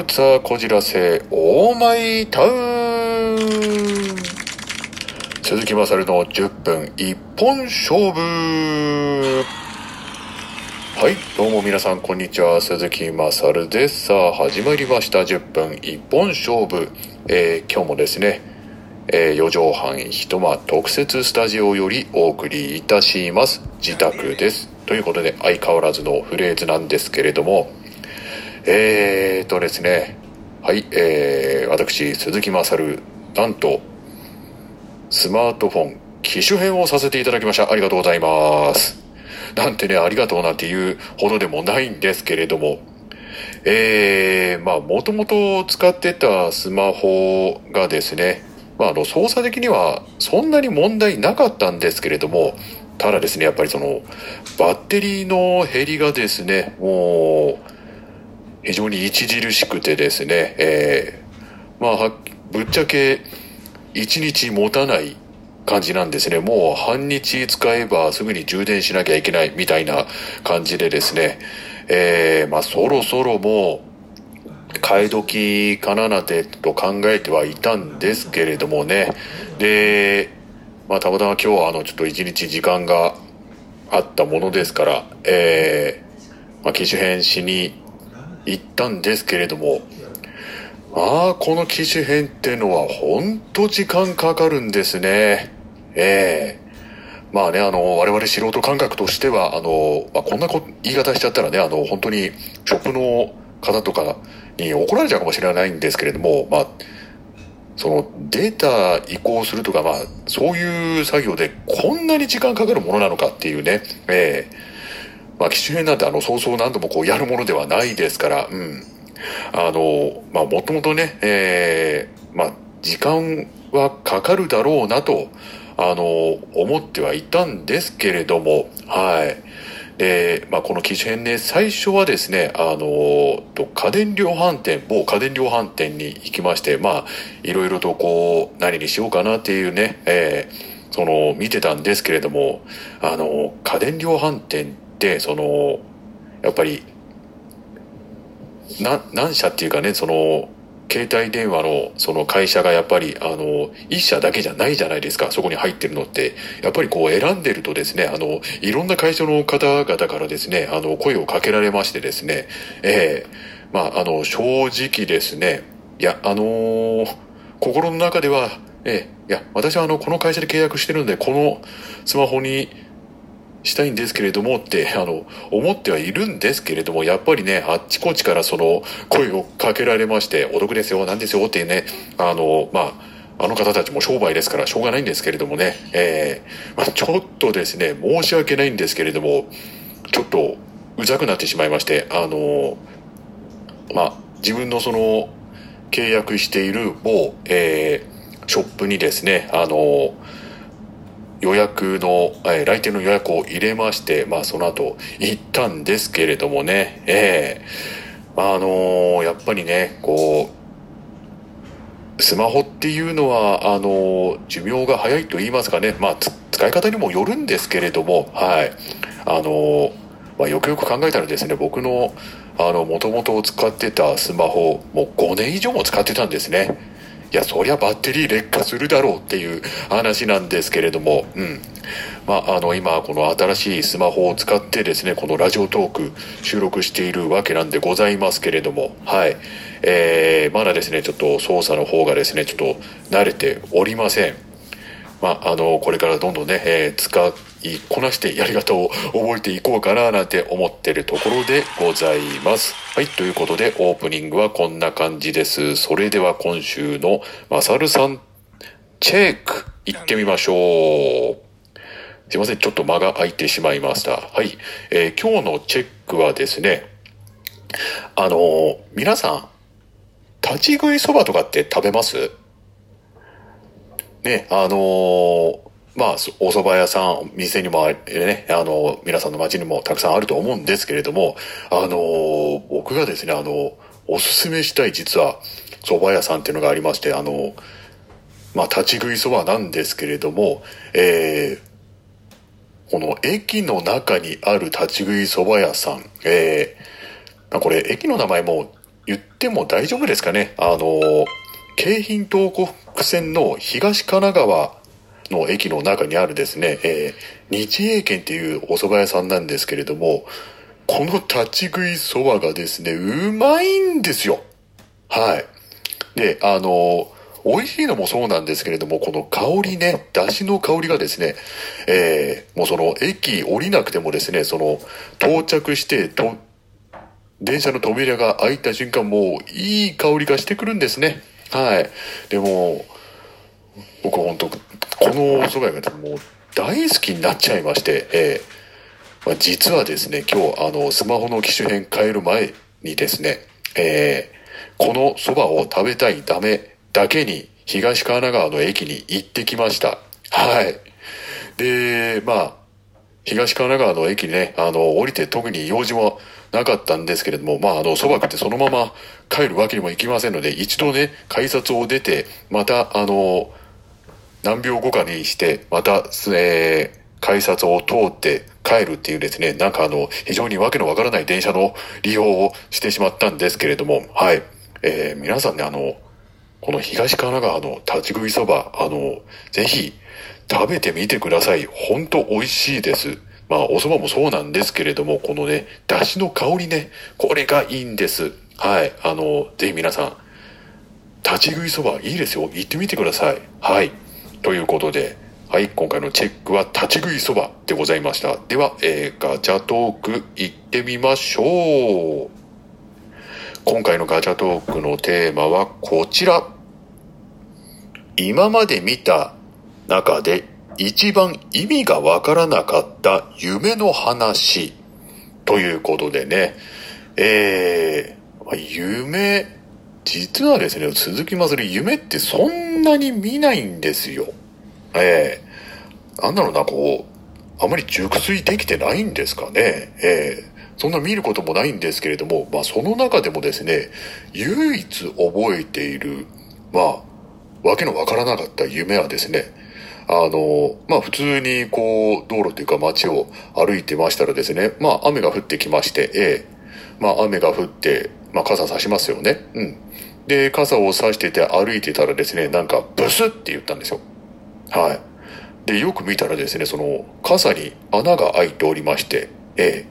ルツァこじらせオーマイタウン鈴木まさるの10分一本勝負。はいどうも皆さんこんにちは。鈴木まさるです。さあ始まりました。10分一本勝負、えー、今日もですねえー、4畳半一間特設スタジオよりお送りいたします。自宅です。ということで相変わらずのフレーズなんですけれどもえーとですねはいえー、私鈴木勝なんとスマートフォン機種変をさせていただきました。ありがとうございます。なんてねありがとうなんていうほどでもないんですけれども。えー、まあもともと使ってたスマホがですねまあ、あの操作的にはそんなに問題なかったんですけれどもただですねやっぱりそのバッテリーの減りがですねもう非常に著しくてですね、えー、まあぶっちゃけ1日持たない感じなんですね。もう半日使えばすぐに充電しなきゃいけないみたいな感じでですねえー、まあそろそろもう替え時かななんてと考えてはいたんですけれどもね。で、まあ、たまたま今日はあのちょっと一日時間があったものですからえー、まあ、機種変しに行ったんですけれどもまあこの機種変ってのは本当時間かかるんですね。ええ。ー、まあね、あの、我々素人感覚としては、あの、まあ、こんなこ言い方しちゃったらね、あの、本当に、ショップの方とかに怒られちゃうかもしれないんですけれども、まあ、そのデータ移行するとか、まあ、そういう作業でこんなに時間かかるものなのかっていうね、ええ。ー、まあ、機種変なんてあの、そうそう何度もこうやるものではないですから、うん。あの、まあ、もともとね、ええー、まあ、時間はかかるだろうなと、あの、思ってはいたんですけれども、はい。で、まあ、この機種変ね、最初はですね、あの、家電量販店、某家電量販店に行きまして、まあ、いろいろとこう、何にしようかなっていうね、えー、その、見てたんですけれども、あの、家電量販店って、その、やっぱり、な、何社っていうかね、その、携帯電話のその会社がやっぱりあの一社だけじゃないじゃないですかそこに入ってるのって。やっぱりこう選んでるとですねあのいろんな会社の方々からですねあの声をかけられましてですね。ええ。ー、まああの正直ですね。いやあのー、心の中ではええ。ー、いや私はあのこの会社で契約してるんでこのスマホにしたいんですけれどもって、あの、思ってはいるんですけれども、やっぱりね、あっちこっちからその声をかけられまして、お得ですよ、なんですよってね、あの、まあ、あの方たちも商売ですからしょうがないんですけれどもね、えー、まあ、ちょっとですね、申し訳ないんですけれども、ちょっとうざくなってしまいまして、あの、まあ、自分のその、契約している某、えー、ショップにですね、あの、予約の、えー、来店の予約を入れまして、まあその後行ったんですけれどもね、ええー、あのー、やっぱりね、こう、スマホっていうのは、あの寿命が早いと言いますかね、まあ使い方にもよるんですけれども、はい。あのまあよくよく考えたらですね、僕の、あの、もともと使ってたスマホ、もう5年以上も使ってたんですね。いや、そりゃバッテリー劣化するだろうっていう話なんですけれども、うん。まあ、あの、今、この新しいスマホを使ってですね、このラジオトーク収録しているわけなんでございますけれども、はい。えー、まだですね、ちょっと操作の方がですね、ちょっと慣れておりません。まあ、あの、これからどんどんね、えー、使いいこなしてやり方を覚えていこうかななんて思ってるところでございます。はい、ということでオープニングはこんな感じです。それでは今週のマサルさんチェック行ってみましょう。すいません、ちょっと間が空いてしまいました。はい、えー、今日のチェックはですね、あのー、皆さん、立ち食いそばとかって食べます？ね、あのー、まあ、お蕎麦屋さん、店にもね、あの、皆さんの街にもたくさんあると思うんですけれども、あの、僕がですね、あの、おすすめしたい実は、蕎麦屋さんっていうのがありまして、あの、まあ、立ち食いそばなんですけれども、えー、この駅の中にある立ち食いそば屋さん、えー、これ、駅の名前も言っても大丈夫ですかね。あの、京浜東北線の東神奈川の駅の中にあるですね、えー、日英軒っていうお蕎麦屋さんなんですけれども、この立ち食い蕎麦がですね、うまいんですよ。はい。で、あの、美味しいのもそうなんですけれども、この香りね、出汁の香りがですね、えー、もうその駅降りなくてもですね、その到着してと、電車の扉が開いた瞬間もういい香りがしてくるんですね。はい。でも、僕本当このお蕎麦がもう大好きになっちゃいまして、えーまあ、実はですね、今日あのスマホの機種変変える前にですね、えー、この蕎麦を食べたいためだけに東神奈川の駅に行ってきました。はい。で、まあ、東神奈川の駅ね、あの、降りて特に用事もなかったんですけれども、まあ、あの、蕎麦食ってそのまま帰るわけにもいきませんので、一度ね、改札を出て、また、あの、何秒後かにして、また、えー、改札を通って帰るっていうですね、なんかあの、非常にわけのわからない電車の利用をしてしまったんですけれども、はい。えー、皆さんね、あの、この東神奈川の立ち食いそば、あの、ぜひ食べてみてください。ほんと美味しいです。まあ、お蕎麦もそうなんですけれども、このね、出汁の香りね、これがいいんです。はい。あの、ぜひ皆さん、立ち食いそばいいですよ。行ってみてください。はい。ということで、はい、今回のチェックは立ち食いそばでございました。では、えー、ガチャトーク行ってみましょう。今回のガチャトークのテーマはこちら。今まで見た中で一番意味がわからなかった夢の話ということでね、えー、夢、実はですね、鈴木まつり夢ってそんなに見ないんですよ。えー、なんだろうな、こう、あまり熟睡できてないんですかね。えーそんな見ることもないんですけれども、まあその中でもですね、唯一覚えている、まあ、わけのわからなかった夢はですね、あの、まあ普通にこう、道路というか街を歩いてましたらですね、まあ雨が降ってきまして、ええ、まあ雨が降って、まあ傘差しますよね。うん。で、傘を差してて歩いてたらですね、なんかブスって言ったんですよ。はい。で、よく見たらですね、その傘に穴が開いておりまして、え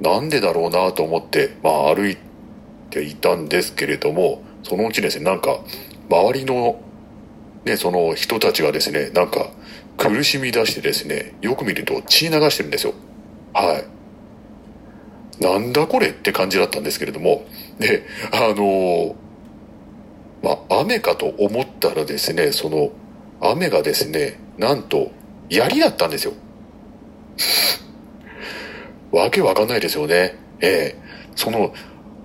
え、なんでだろうなと思って、まあ歩いていたんですけれども、そのうちですね、なんか、周りの、ね、その人たちがですね、なんか、苦しみ出してですね、よく見ると血流してるんですよ。はい。なんだこれって感じだったんですけれども、で、あのまあ、雨かと思ったらですね、その、雨がですね、なんと、槍だったんですよ。わけわかんないですよね。ええその、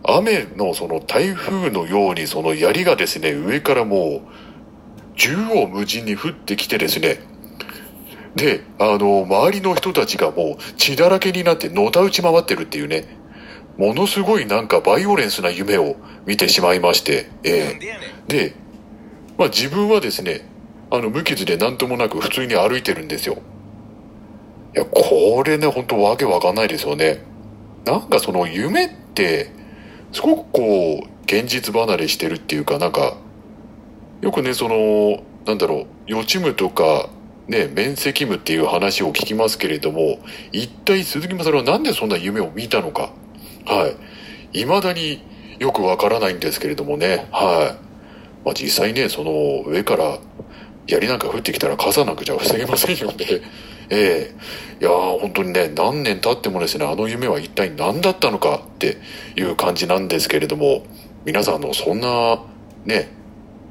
雨のその台風のようにその槍がですね、上からもう、縦横無尽に降ってきてですね、で、あの、周りの人たちがもう血だらけになってのたうち回ってるっていうね、ものすごいなんかバイオレンスな夢を見てしまいまして、ええで、まあ自分はですね、あの無傷で何ともなく普通に歩いてるんですよ。いや、これね、本当わけわかんないですよね。なんかその夢って、すごくこう、現実離れしてるっていうか、なんか、よくね、その、なんだろう、予知夢とか、ね、面積夢っていう話を聞きますけれども、一体鈴木まさるはなんでそんな夢を見たのか。はい。未だによくわからないんですけれどもね。はい。まあ実際ね、その上から槍なんか降ってきたら傘なんかじゃ防げませんよね。ええいやー本当にね、何年経ってもですね、あの夢は一体何だったのかっていう感じなんですけれども、皆さんのそんな、ね、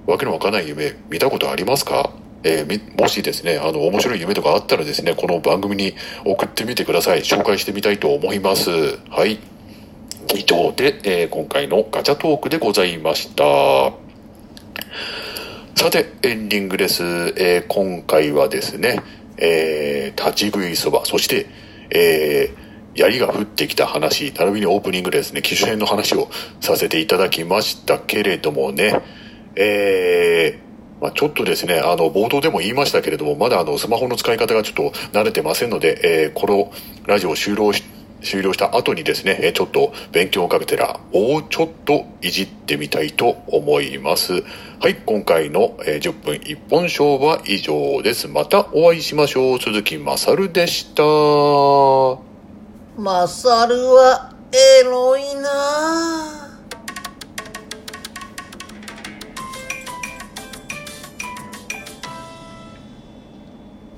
わけのわからない夢見たことありますか？えー、もしですね、あの、面白い夢とかあったらですね、この番組に送ってみてください。紹介してみたいと思います。はい。以上で、えー、今回のガチャトークでございました。さて、エンディングです。えー、今回はですね、えー、立ち食いそば、そして、えー、槍が降ってきた話、並びにオープニングですね、機種編の話をさせていただきましたけれどもね、えー、まあ、ちょっとですね、あの、冒頭でも言いましたけれども、まだあの、スマホの使い方がちょっと慣れてませんので、えー、このラジオを終了し終了した後にですね、えちょっと勉強をかけてら、もうちょっといじってみたいと思います。はい、今回の、え10分一本勝負は以上です。またお会いしましょう。鈴木まさるでした。マサルはエロいなあ